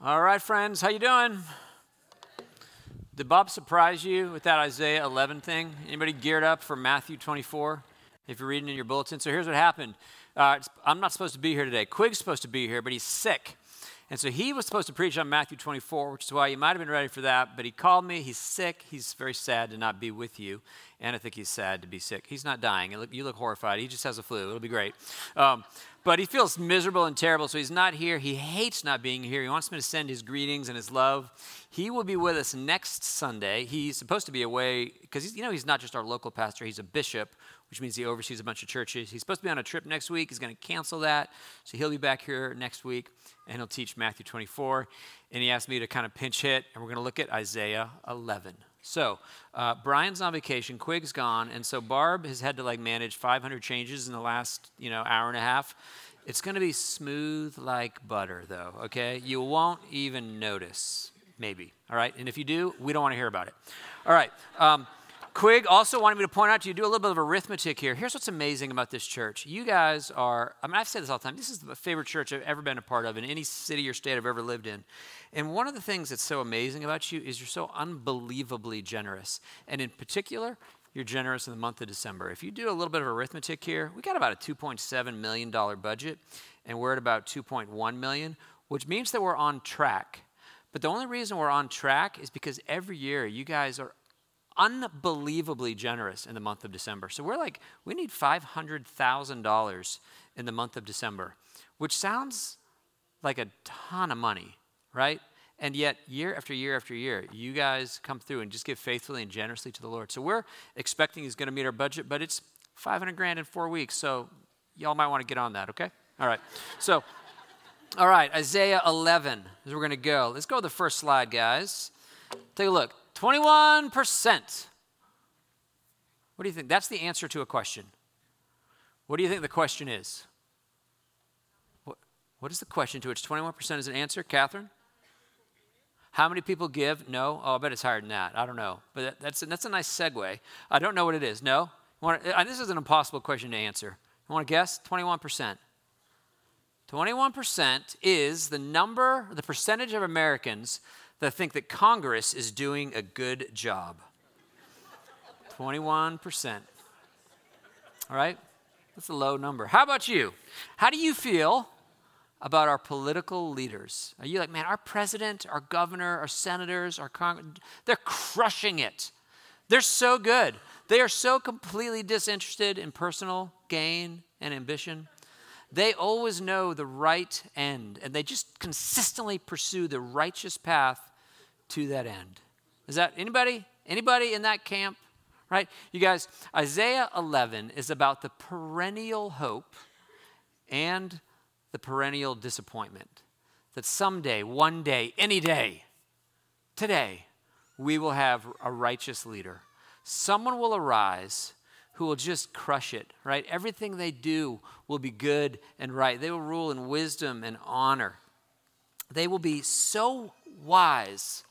All right, friends, how you doing? Did Bob surprise you with that Isaiah 11 thing? Anybody geared up for Matthew 24? If you're reading in your bulletin, so here's what happened. Uh, I'm not supposed to be here today. Quig's supposed to be here, but he's sick. And so he was supposed to preach on Matthew 24, which is why you might have been ready for that. But he called me. He's sick. He's very sad to not be with you. And I think he's sad to be sick. He's not dying. You look, you look horrified. He just has a flu. It'll be great. Um, but he feels miserable and terrible. So he's not here. He hates not being here. He wants me to send his greetings and his love. He will be with us next Sunday. He's supposed to be away because, you know, he's not just our local pastor, he's a bishop which means he oversees a bunch of churches. He's supposed to be on a trip next week. He's going to cancel that. So he'll be back here next week and he'll teach Matthew 24. And he asked me to kind of pinch hit, and we're going to look at Isaiah 11. So uh, Brian's on vacation, Quig's gone, and so Barb has had to like manage 500 changes in the last you know hour and a half. It's going to be smooth like butter, though. Okay, you won't even notice, maybe. All right, and if you do, we don't want to hear about it. All right. Um, Quig also wanted me to point out to you, do a little bit of arithmetic here. Here's what's amazing about this church. You guys are, I mean, I've said this all the time. This is the favorite church I've ever been a part of in any city or state I've ever lived in. And one of the things that's so amazing about you is you're so unbelievably generous. And in particular, you're generous in the month of December. If you do a little bit of arithmetic here, we got about a $2.7 million budget, and we're at about 2.1 million, which means that we're on track. But the only reason we're on track is because every year you guys are unbelievably generous in the month of December. So we're like, we need $500,000 in the month of December, which sounds like a ton of money, right? And yet, year after year after year, you guys come through and just give faithfully and generously to the Lord. So we're expecting He's going to meet our budget, but it's 500 grand in four weeks. So y'all might want to get on that, okay? All right. So, all right, Isaiah 11 is where we're going to go. Let's go to the first slide, guys. Take a look. 21%. What do you think? That's the answer to a question. What do you think the question is? What, what is the question to which 21% is an answer, Catherine? How many people give? No. Oh, I bet it's higher than that. I don't know. But that's, that's a nice segue. I don't know what it is. No? To, this is an impossible question to answer. You want to guess? 21%. 21% is the number, the percentage of Americans that think that Congress is doing a good job. 21%. All right? That's a low number. How about you? How do you feel about our political leaders? Are you like, man, our president, our governor, our senators, our Congress, they're crushing it. They're so good. They are so completely disinterested in personal gain and ambition. They always know the right end and they just consistently pursue the righteous path to that end. Is that anybody? Anybody in that camp? Right? You guys, Isaiah 11 is about the perennial hope and the perennial disappointment that someday, one day, any day, today, we will have a righteous leader. Someone will arise who will just crush it, right? Everything they do will be good and right. They will rule in wisdom and honor. They will be so wise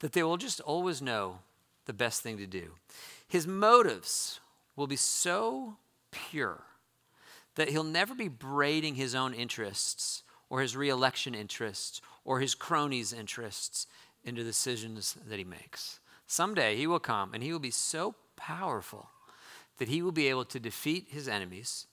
that they will just always know the best thing to do. His motives will be so pure that he'll never be braiding his own interests or his reelection interests or his cronies' interests into decisions that he makes. Someday he will come and he will be so powerful that he will be able to defeat his enemies,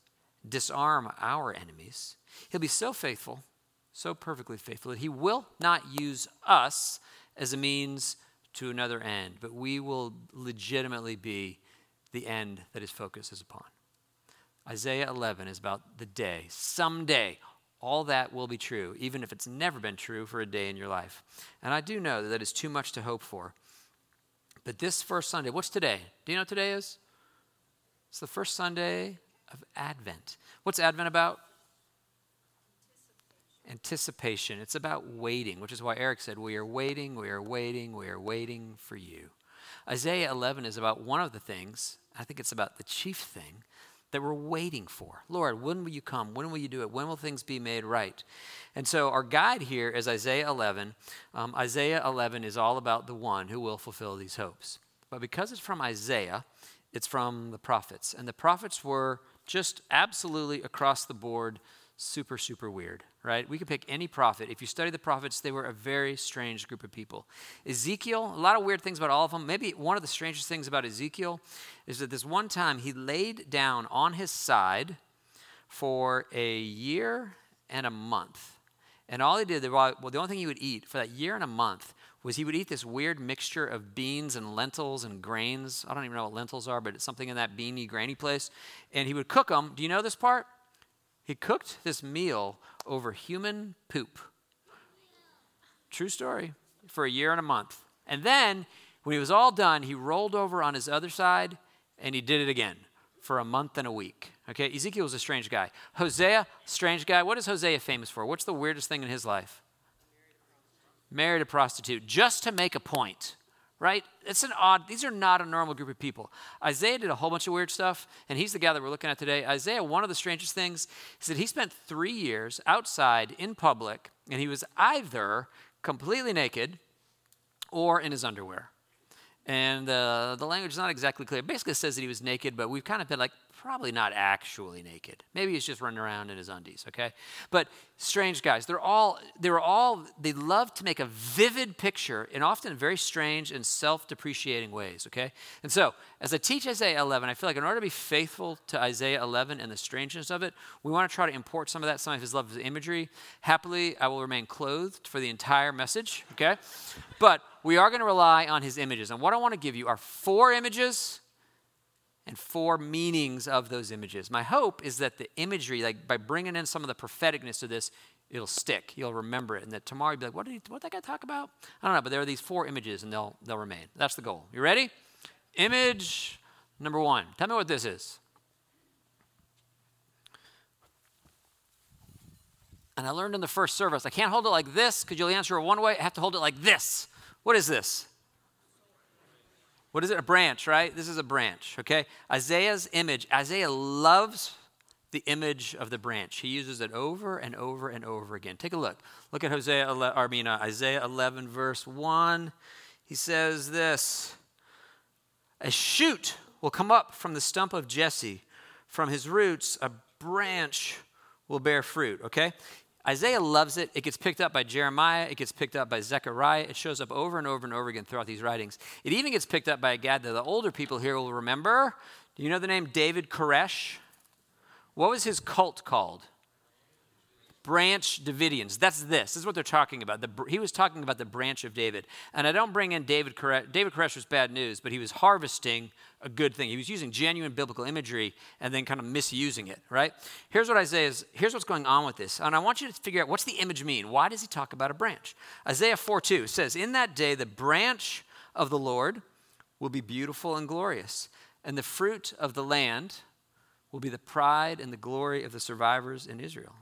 disarm our enemies. He'll be so faithful, so perfectly faithful, that he will not use us as a means to another end, but we will legitimately be the end that his focus is upon. Isaiah 11 is about the day, someday, all that will be true, even if it's never been true for a day in your life. And I do know that that is too much to hope for. But this first Sunday, what's today? Do you know what today is? It's the first Sunday of Advent. What's Advent about? anticipation. It's about waiting, which is why Eric said, We are waiting, we are waiting, we are waiting for you. Isaiah 11 is about one of the things, I think it's about the chief thing that we're waiting for. Lord, when will you come? When will you do it? When will things be made right? And so our guide here is Isaiah 11. Um, Isaiah 11 is all about the one who will fulfill these hopes. But because it's from Isaiah, it's from the prophets. And the prophets were just absolutely across the board super, super weird, right? We could pick any prophet. If you study the prophets, they were a very strange group of people. Ezekiel, a lot of weird things about all of them. Maybe one of the strangest things about Ezekiel is that this one time he laid down on his side for a year and a month. And all he did, well, the only thing he would eat for that year and a month was he would eat this weird mixture of beans and lentils and grains. I don't even know what lentils are, but it's something in that beany, grainy place. And he would cook them. Do you know this part? He cooked this meal over human poop. True story. For a year and a month. And then, when he was all done, he rolled over on his other side and he did it again for a month and a week. Okay, Ezekiel was a strange guy. Hosea, strange guy. What is Hosea famous for? What's the weirdest thing in his life? married a prostitute just to make a point, right? It's an odd, these are not a normal group of people. Isaiah did a whole bunch of weird stuff, and he's the guy that we're looking at today. Isaiah, one of the strangest things is that he spent three years outside in public, and he was either completely naked or in his underwear. And uh, the language is not exactly clear. Basically, says that he was naked, but we've kind of been like, probably not actually naked. Maybe he's just running around in his undies, okay? But strange guys, they're all, they're all, they love to make a vivid picture in often very strange and self depreciating ways, okay? And so, as I teach Isaiah 11, I feel like in order to be faithful to Isaiah 11 and the strangeness of it, we want to try to import some of that, some of his love of imagery. Happily, I will remain clothed for the entire message, okay? But we are going to rely on his images. And what I want to give you are four images and four meanings of those images. My hope is that the imagery, like by bringing in some of the propheticness to this, it'll stick. You'll remember it, and that tomorrow you'll be like, "What did he, what did that guy talk about?" I don't know, but there are these four images, and they'll they'll remain. That's the goal. You ready? Image number one. Tell me what this is. And I learned in the first service, I can't hold it like this because you'll answer it one way. I have to hold it like this. What is this? What is it? A branch, right? This is a branch, okay? Isaiah's image, Isaiah loves the image of the branch. He uses it over and over and over again. Take a look. Look at Hosea, I mean, uh, Isaiah 11, verse 1. He says this A shoot will come up from the stump of Jesse, from his roots, a branch will bear fruit, okay? Isaiah loves it. It gets picked up by Jeremiah. It gets picked up by Zechariah. It shows up over and over and over again throughout these writings. It even gets picked up by Gad. The older people here will remember. Do you know the name David Koresh? What was his cult called? Branch Davidians. That's this. This is what they're talking about. The, he was talking about the branch of David. And I don't bring in David Koresh. David Koresh was bad news, but he was harvesting a good thing. He was using genuine biblical imagery and then kind of misusing it, right? Here's what Isaiah is, here's what's going on with this. And I want you to figure out what's the image mean? Why does he talk about a branch? Isaiah 4 2 says, In that day, the branch of the Lord will be beautiful and glorious, and the fruit of the land will be the pride and the glory of the survivors in Israel.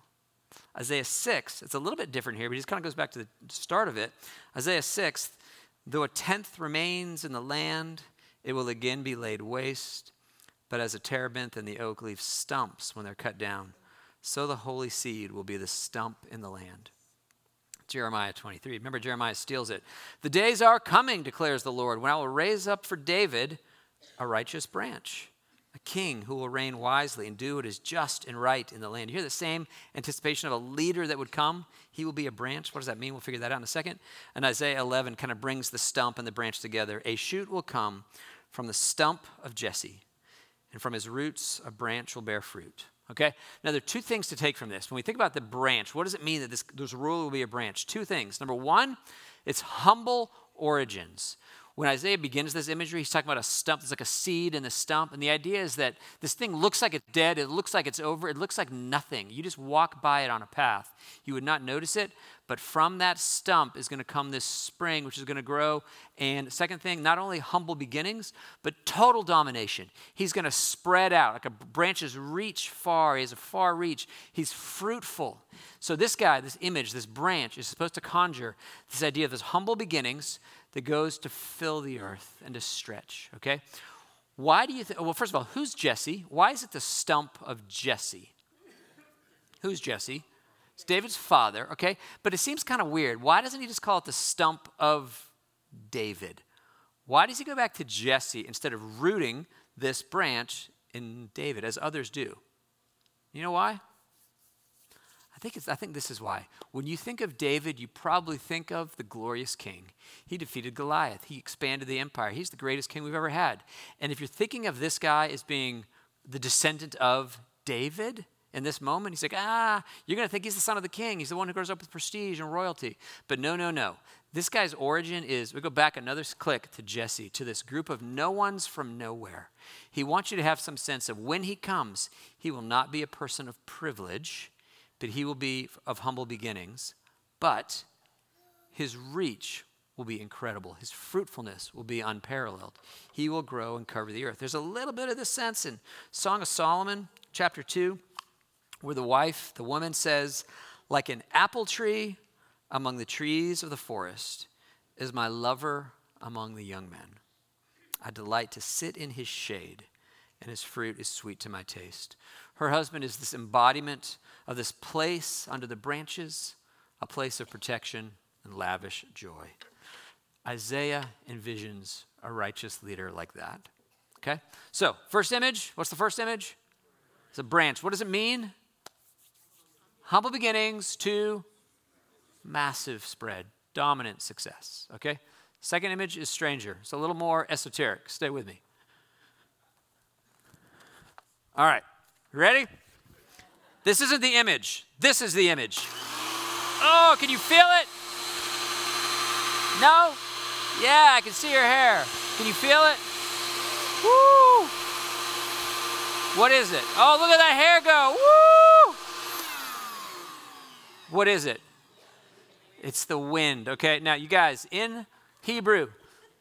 Isaiah 6, it's a little bit different here, but he just kind of goes back to the start of it. Isaiah 6, though a tenth remains in the land, it will again be laid waste. But as a terebinth and the oak leave stumps when they're cut down, so the holy seed will be the stump in the land. Jeremiah 23. Remember, Jeremiah steals it. The days are coming, declares the Lord, when I will raise up for David a righteous branch a king who will reign wisely and do what is just and right in the land. You hear the same anticipation of a leader that would come. He will be a branch. What does that mean? We'll figure that out in a second. And Isaiah 11 kind of brings the stump and the branch together. A shoot will come from the stump of Jesse, and from his roots, a branch will bear fruit. Okay? Now, there are two things to take from this. When we think about the branch, what does it mean that this, this rule will be a branch? Two things. Number one, it's humble origins when Isaiah begins this imagery, he's talking about a stump. It's like a seed in the stump. And the idea is that this thing looks like it's dead. It looks like it's over. It looks like nothing. You just walk by it on a path. You would not notice it. But from that stump is going to come this spring, which is going to grow. And second thing, not only humble beginnings, but total domination. He's going to spread out. Like a branches reach far. He has a far reach. He's fruitful. So this guy, this image, this branch is supposed to conjure this idea of this humble beginnings that goes to fill the earth and to stretch, okay? Why do you think, well, first of all, who's Jesse? Why is it the stump of Jesse? Who's Jesse? It's David's father, okay? But it seems kind of weird. Why doesn't he just call it the stump of David? Why does he go back to Jesse instead of rooting this branch in David, as others do? You know why? Think, it's, I think this is why. When you think of David, you probably think of the glorious king. He defeated Goliath, he expanded the empire. He's the greatest king we've ever had. And if you're thinking of this guy as being the descendant of David, in this moment, he's like, ah, you're going to think he's the son of the king. He's the one who grows up with prestige and royalty. But no, no, no. This guy's origin is, we go back another click to Jesse, to this group of no ones from nowhere. He wants you to have some sense of when he comes, he will not be a person of privilege but he will be of humble beginnings. But his reach will be incredible. His fruitfulness will be unparalleled. He will grow and cover the earth. There's a little bit of this sense in Song of Solomon, chapter 2, where the wife, the woman says, Like an apple tree among the trees of the forest is my lover among the young men. I delight to sit in his shade, and his fruit is sweet to my taste. Her husband is this embodiment of this place under the branches, a place of protection and lavish joy. Isaiah envisions a righteous leader like that. Okay? So, first image, what's the first image? It's a branch. What does it mean? Humble beginnings to massive spread, dominant success. Okay? Second image is stranger. It's a little more esoteric. Stay with me. All right. Ready? This isn't the image. This is the image. Oh, can you feel it? No? Yeah, I can see your hair. Can you feel it? Woo! What is it? Oh, look at that hair go. Woo! What is it? It's the wind. Okay, now you guys, in Hebrew,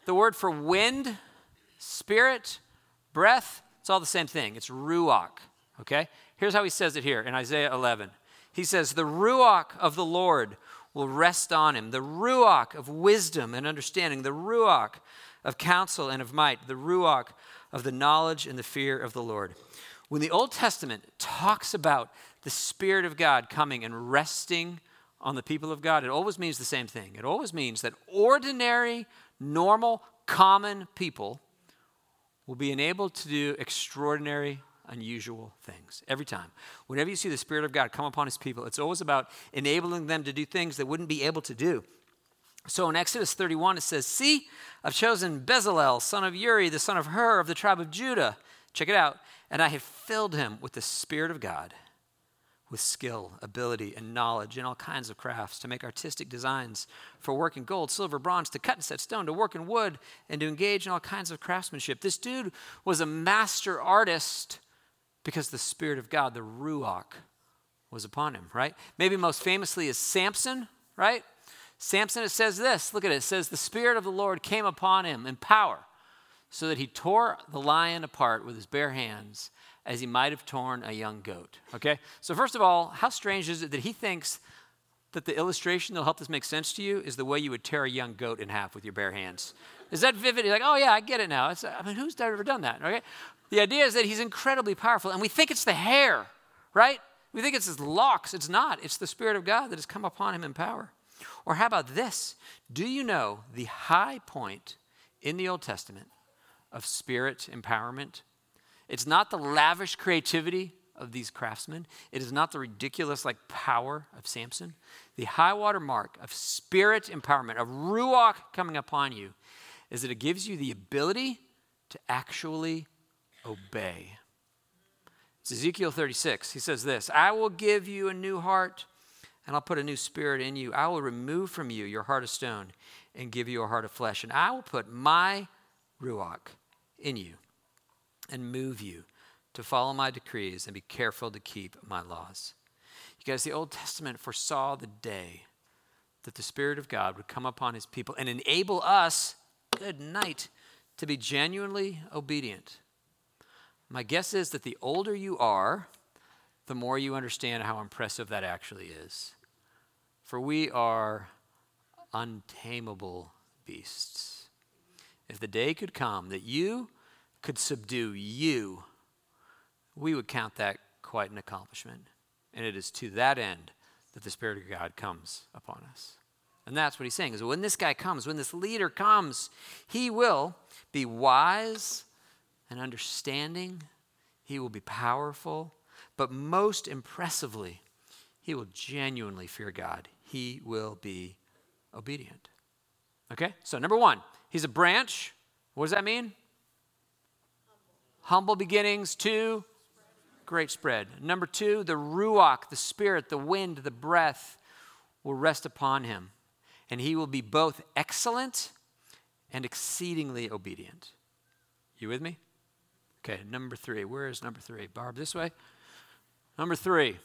the word for wind, spirit, breath, it's all the same thing. It's ruach. Okay? Here's how he says it here in Isaiah 11. He says, The Ruach of the Lord will rest on him, the Ruach of wisdom and understanding, the Ruach of counsel and of might, the Ruach of the knowledge and the fear of the Lord. When the Old Testament talks about the Spirit of God coming and resting on the people of God, it always means the same thing. It always means that ordinary, normal, common people will be enabled to do extraordinary unusual things every time. Whenever you see the Spirit of God come upon His people, it's always about enabling them to do things they wouldn't be able to do. So in Exodus 31, it says, See, I've chosen Bezalel, son of Uri, the son of Hur, of the tribe of Judah. Check it out. And I have filled him with the Spirit of God, with skill, ability, and knowledge in all kinds of crafts, to make artistic designs for work in gold, silver, bronze, to cut and set stone, to work in wood, and to engage in all kinds of craftsmanship. This dude was a master artist because the Spirit of God, the Ruach, was upon him, right? Maybe most famously is Samson, right? Samson, it says this look at it, it says, The Spirit of the Lord came upon him in power, so that he tore the lion apart with his bare hands as he might have torn a young goat. Okay? So, first of all, how strange is it that he thinks that the illustration that'll help this make sense to you is the way you would tear a young goat in half with your bare hands? Is that vivid? You're like, oh yeah, I get it now. It's, I mean, who's ever done that? Okay? The idea is that he's incredibly powerful, and we think it's the hair, right? We think it's his locks. It's not. It's the Spirit of God that has come upon him in power. Or how about this? Do you know the high point in the Old Testament of spirit empowerment? It's not the lavish creativity of these craftsmen. It is not the ridiculous like power of Samson. The high water mark of spirit empowerment, of ruach coming upon you, is that it gives you the ability to actually obey. It's Ezekiel 36. He says this I will give you a new heart, and I'll put a new spirit in you. I will remove from you your heart of stone and give you a heart of flesh. And I will put my Ruach in you and move you to follow my decrees and be careful to keep my laws. You guys, the Old Testament foresaw the day that the Spirit of God would come upon his people and enable us, good night, to be genuinely obedient my guess is that the older you are, the more you understand how impressive that actually is. For we are untamable beasts. If the day could come that you could subdue you, we would count that quite an accomplishment. And it is to that end that the Spirit of God comes upon us. And that's what he's saying is when this guy comes, when this leader comes, he will be wise and understanding. He will be powerful. But most impressively, he will genuinely fear God. He will be obedient. Okay? So, number one, he's a branch. What does that mean? Humble, Humble beginnings. Two, great spread. Number two, the Ruach, the Spirit, the wind, the breath will rest upon him, and he will be both excellent and exceedingly obedient. You with me? Okay, number three. Where is number three? Barb, this way. Number three.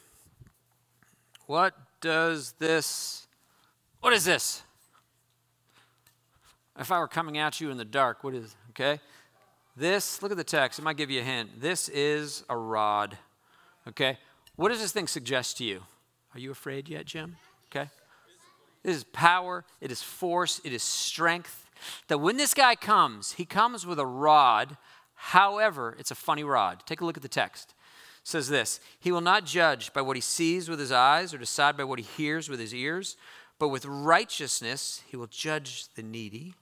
What does this, what is this? If I were coming at you in the dark, what is, okay? This, look at the text, it might give you a hint. This is a rod, okay? What does this thing suggest to you? Are you afraid yet, Jim? Okay? This is power, it is force, it is strength. That when this guy comes, he comes with a rod. However, it's a funny rod. Take a look at the text. It says this He will not judge by what he sees with his eyes or decide by what he hears with his ears, but with righteousness he will judge the needy,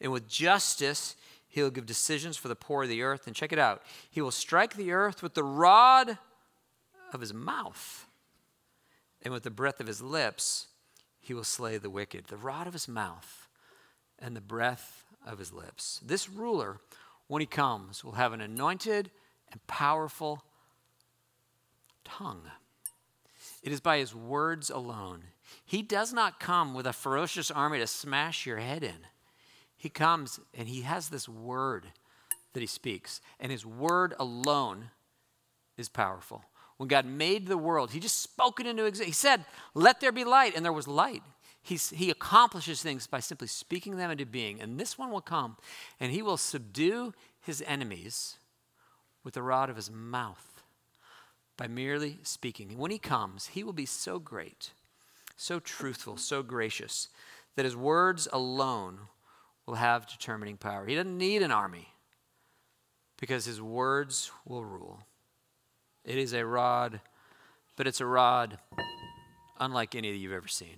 and with justice he will give decisions for the poor of the earth. And check it out He will strike the earth with the rod of his mouth, and with the breath of his lips he will slay the wicked. The rod of his mouth and the breath of his lips. This ruler, when he comes, will have an anointed and powerful tongue. It is by his words alone. He does not come with a ferocious army to smash your head in. He comes and he has this word that he speaks, and his word alone is powerful. When God made the world, he just spoke it into existence. He said, Let there be light, and there was light. He's, he accomplishes things by simply speaking them into being. And this one will come, and he will subdue his enemies with the rod of his mouth by merely speaking. And when he comes, he will be so great, so truthful, so gracious, that his words alone will have determining power. He doesn't need an army because his words will rule. It is a rod, but it's a rod unlike any that you've ever seen.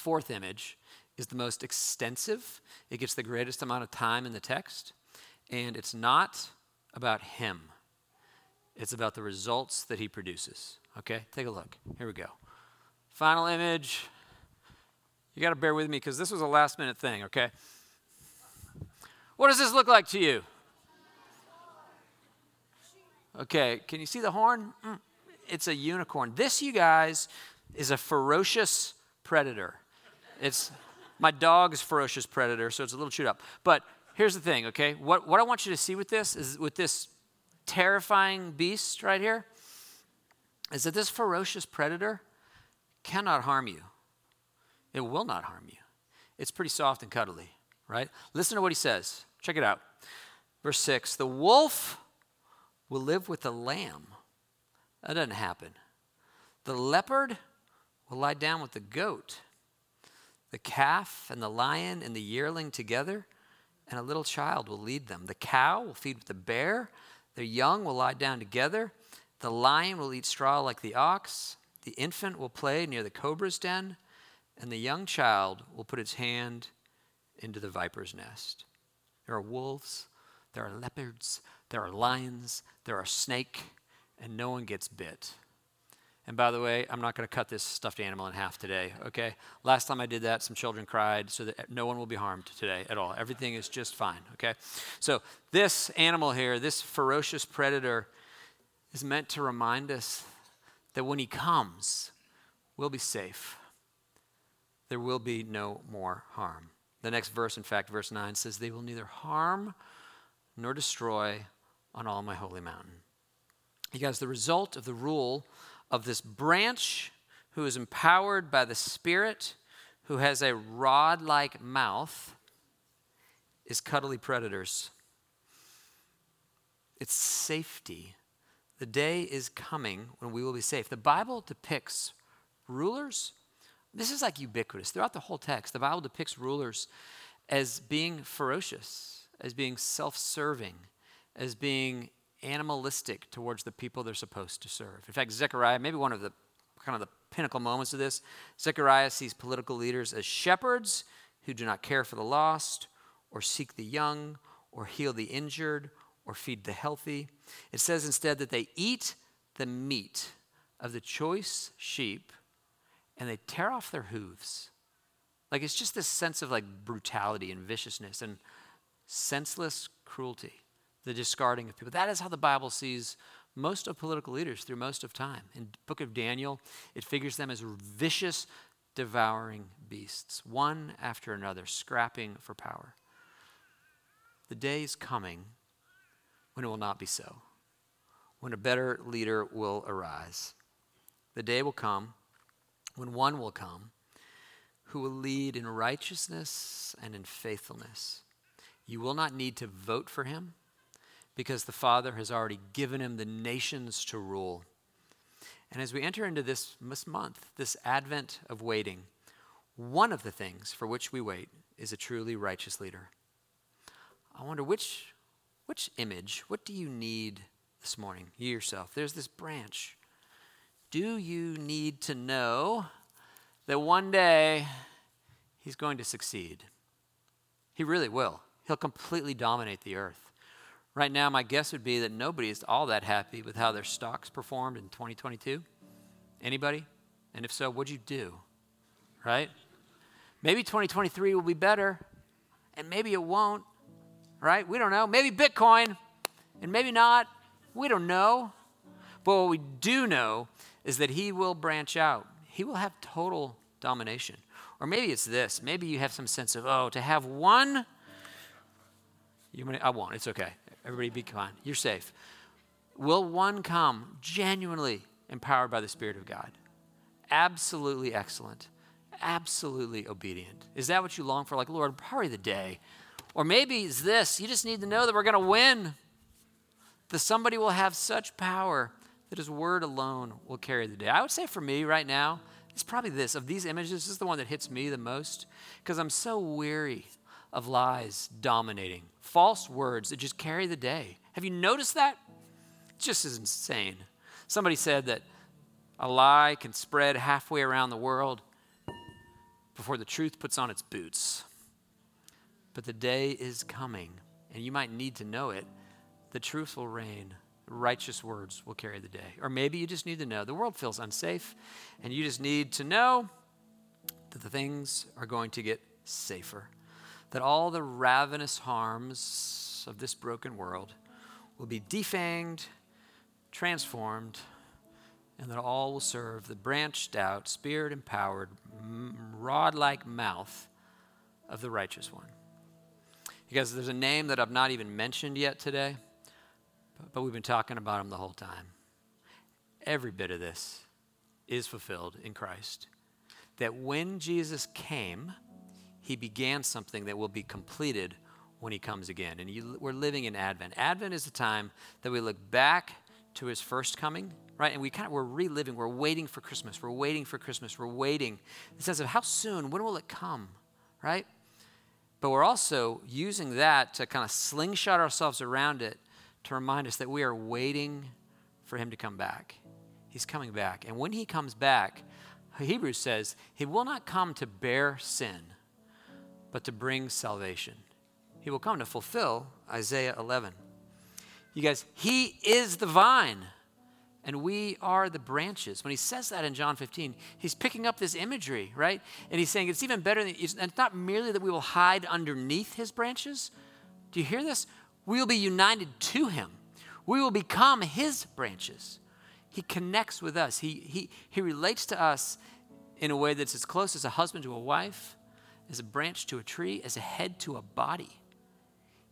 Fourth image is the most extensive, it gets the greatest amount of time in the text, and it's not about him. It's about the results that he produces. Okay, take a look. Here we go. Final image. You got to bear with me because this was a last minute thing, okay? What does this look like to you? Okay, can you see the horn? Mm, it's a unicorn. This, you guys, is a ferocious predator. It's my dog's ferocious predator, so it's a little chewed up. But here's the thing, okay? What, what I want you to see with this is with this terrifying beast right here is that this ferocious predator cannot harm you. It will not harm you. It's pretty soft and cuddly, right? Listen to what he says. Check it out. Verse 6 The wolf will live with the lamb. That doesn't happen. The leopard will lie down with the goat. The calf and the lion and the yearling together, and a little child will lead them. The cow will feed with the bear. Their young will lie down together. The lion will eat straw like the ox. The infant will play near the cobra's den. And the young child will put its hand into the viper's nest. There are wolves, there are leopards, there are lions, there are snake, and no one gets bit. And by the way, I'm not going to cut this stuffed animal in half today, okay? Last time I did that, some children cried, so that no one will be harmed today at all. Everything is just fine, okay? So, this animal here, this ferocious predator, is meant to remind us that when he comes, we'll be safe. There will be no more harm. The next verse, in fact, verse 9 says, They will neither harm nor destroy on all my holy mountain. You guys, the result of the rule of this branch who is empowered by the Spirit, who has a rod like mouth, is cuddly predators. It's safety. The day is coming when we will be safe. The Bible depicts rulers. This is like ubiquitous. Throughout the whole text, the Bible depicts rulers as being ferocious, as being self serving, as being animalistic towards the people they're supposed to serve. In fact, Zechariah, maybe one of the kind of the pinnacle moments of this, Zechariah sees political leaders as shepherds who do not care for the lost or seek the young or heal the injured or feed the healthy. It says instead that they eat the meat of the choice sheep and they tear off their hooves. Like it's just this sense of like brutality and viciousness and senseless cruelty, the discarding of people. That is how the Bible sees most of political leaders through most of time. In book of Daniel, it figures them as vicious, devouring beasts, one after another, scrapping for power. The day is coming when it will not be so, when a better leader will arise. The day will come when one will come who will lead in righteousness and in faithfulness. You will not need to vote for him because the Father has already given him the nations to rule. And as we enter into this, month, this advent of waiting, one of the things for which we wait is a truly righteous leader. I wonder which, which image, what do you need this morning, you yourself? There's this branch. Do you need to know that one day he's going to succeed? He really will. He'll completely dominate the earth. Right now, my guess would be that nobody is all that happy with how their stocks performed in 2022. Anybody? And if so, what'd you do? Right? Maybe 2023 will be better, and maybe it won't. Right? We don't know. Maybe Bitcoin, and maybe not. We don't know. But what we do know is that he will branch out. He will have total domination. Or maybe it's this. Maybe you have some sense of, oh, to have one. You I won't. It's okay. Everybody be kind. You're safe. Will one come genuinely empowered by the Spirit of God? Absolutely excellent. Absolutely obedient. Is that what you long for? Like, Lord, hurry the day. Or maybe it's this. You just need to know that we're going to win. That somebody will have such power that his word alone will carry the day. I would say for me right now, it's probably this of these images, this is the one that hits me the most because I'm so weary of lies dominating, false words that just carry the day. Have you noticed that? It's just is insane. Somebody said that a lie can spread halfway around the world before the truth puts on its boots. But the day is coming, and you might need to know it. The truth will reign righteous words will carry the day. Or maybe you just need to know the world feels unsafe, and you just need to know that the things are going to get safer. That all the ravenous harms of this broken world will be defanged, transformed, and that all will serve the branched out, spirit empowered, rod like mouth of the righteous one. Because there's a name that I've not even mentioned yet today but we've been talking about him the whole time. Every bit of this is fulfilled in Christ. That when Jesus came, he began something that will be completed when he comes again. And you, we're living in Advent. Advent is the time that we look back to his first coming, right? And we kind of we're reliving, we're waiting for Christmas, we're waiting for Christmas, we're waiting. The sense of how soon, when will it come, right? But we're also using that to kind of slingshot ourselves around it to remind us that we are waiting for him to come back. He's coming back. And when he comes back, Hebrews says, he will not come to bear sin, but to bring salvation. He will come to fulfill Isaiah 11. You guys, he is the vine and we are the branches. When he says that in John 15, he's picking up this imagery, right? And he's saying it's even better than, it's not merely that we will hide underneath his branches. Do you hear this? We will be united to him. We will become his branches. He connects with us. He, he, he relates to us in a way that's as close as a husband to a wife, as a branch to a tree, as a head to a body.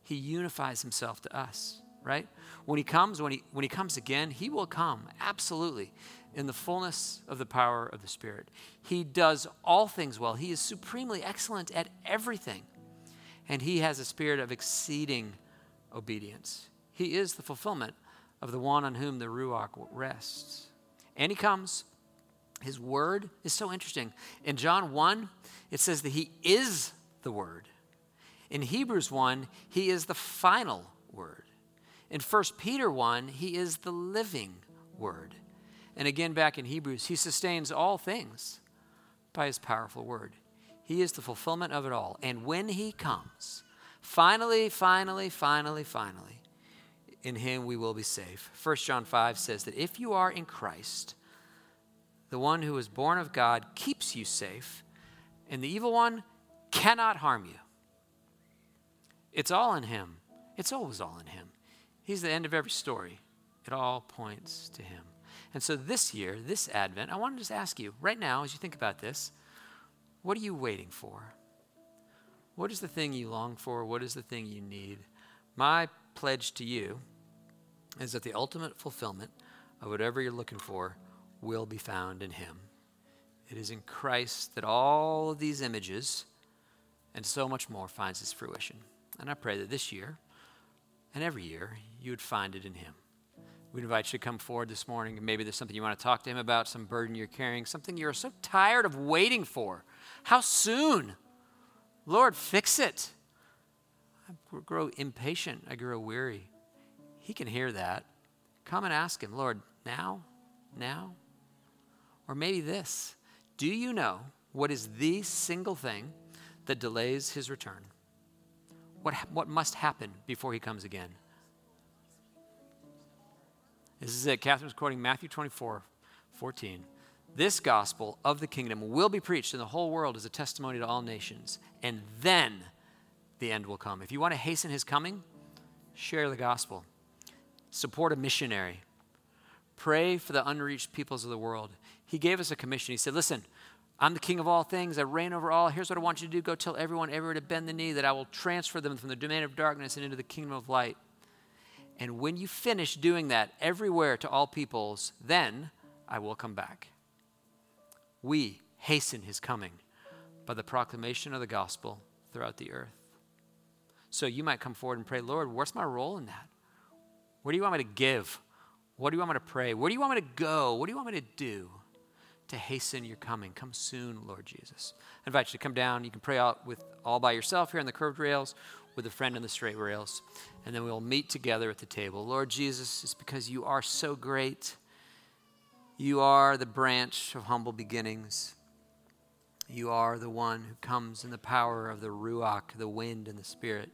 He unifies himself to us, right? When he comes, when he, when he comes again, he will come, absolutely, in the fullness of the power of the Spirit. He does all things well. He is supremely excellent at everything. And he has a spirit of exceeding obedience. He is the fulfillment of the one on whom the Ruach rests. And he comes. His word is so interesting. In John 1, it says that he is the word. In Hebrews 1, he is the final word. In 1 Peter 1, he is the living word. And again, back in Hebrews, he sustains all things by his powerful word. He is the fulfillment of it all. And when he comes, Finally, finally, finally, finally, in him we will be safe. 1 John 5 says that if you are in Christ, The one who is born of God keeps you safe, and the evil one cannot harm you. It's all in him. It's always all in him. He's the end of every story. It all points to him. And so this year, this Advent, I want to just ask you right now, as you think about this, what are you waiting for? What is the thing you long for? What is the thing you need? My pledge to you is that the ultimate fulfillment of whatever you're looking for will be found in Him. It is in Christ that all of these images and so much more finds its fruition. And I pray that this year and every year you would find it in Him. We invite you to come forward this morning, and maybe there's something you want to talk to Him about, some burden you're carrying, something you're so tired of waiting for. How soon? Lord, fix it. I grow impatient. I grow weary. He can hear that. Come and ask Him, Lord, now? Now? Or maybe this Do you know what is the single thing that delays His return? What, what must happen before He comes again? This is it. Catherine's quoting Matthew 24 14. This gospel of the kingdom will be preached in the whole world as a testimony to all nations, and then the end will come. If you want to hasten his coming, share the gospel, support a missionary, pray for the unreached peoples of the world. He gave us a commission. He said, Listen, I'm the king of all things. I reign over all. Here's what I want you to do go tell everyone everywhere to bend the knee that I will transfer them from the domain of darkness and into the kingdom of light. And when you finish doing that everywhere to all peoples, then I will come back. We hasten his coming by the proclamation of the gospel throughout the earth. So you might come forward and pray, Lord, what's my role in that? What do you want me to give? What do you want me to pray? Where do you want me to go? What do you want me to do to hasten your coming? Come soon, Lord Jesus. I invite you to come down. You can pray out with all by yourself here on the curved rails, with a friend on the straight rails, and then we'll meet together at the table. Lord Jesus, it's because you are so great. You are the branch of humble beginnings. You are the one who comes in the power of the Ruach, the wind and the Spirit.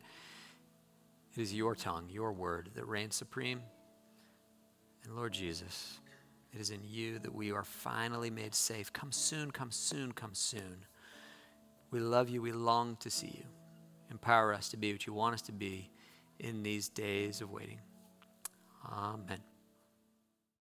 It is your tongue, your word, that reigns supreme. And Lord Jesus, it is in you that we are finally made safe. Come soon, come soon, come soon. We love you. We long to see you. Empower us to be what you want us to be in these days of waiting. Amen.